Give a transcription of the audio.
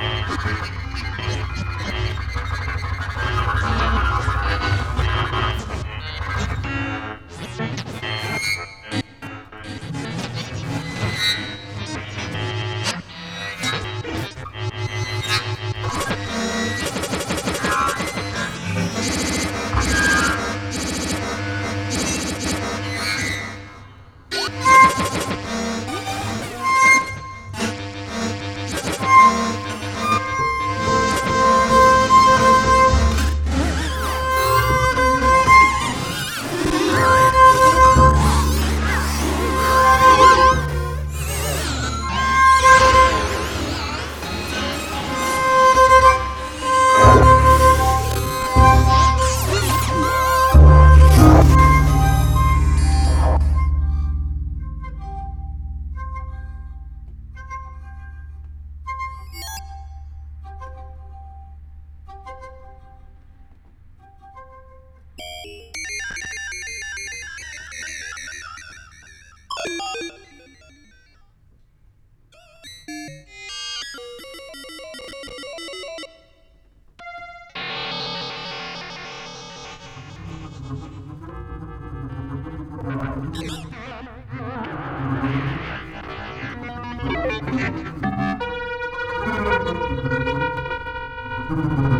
いいね。Thank you.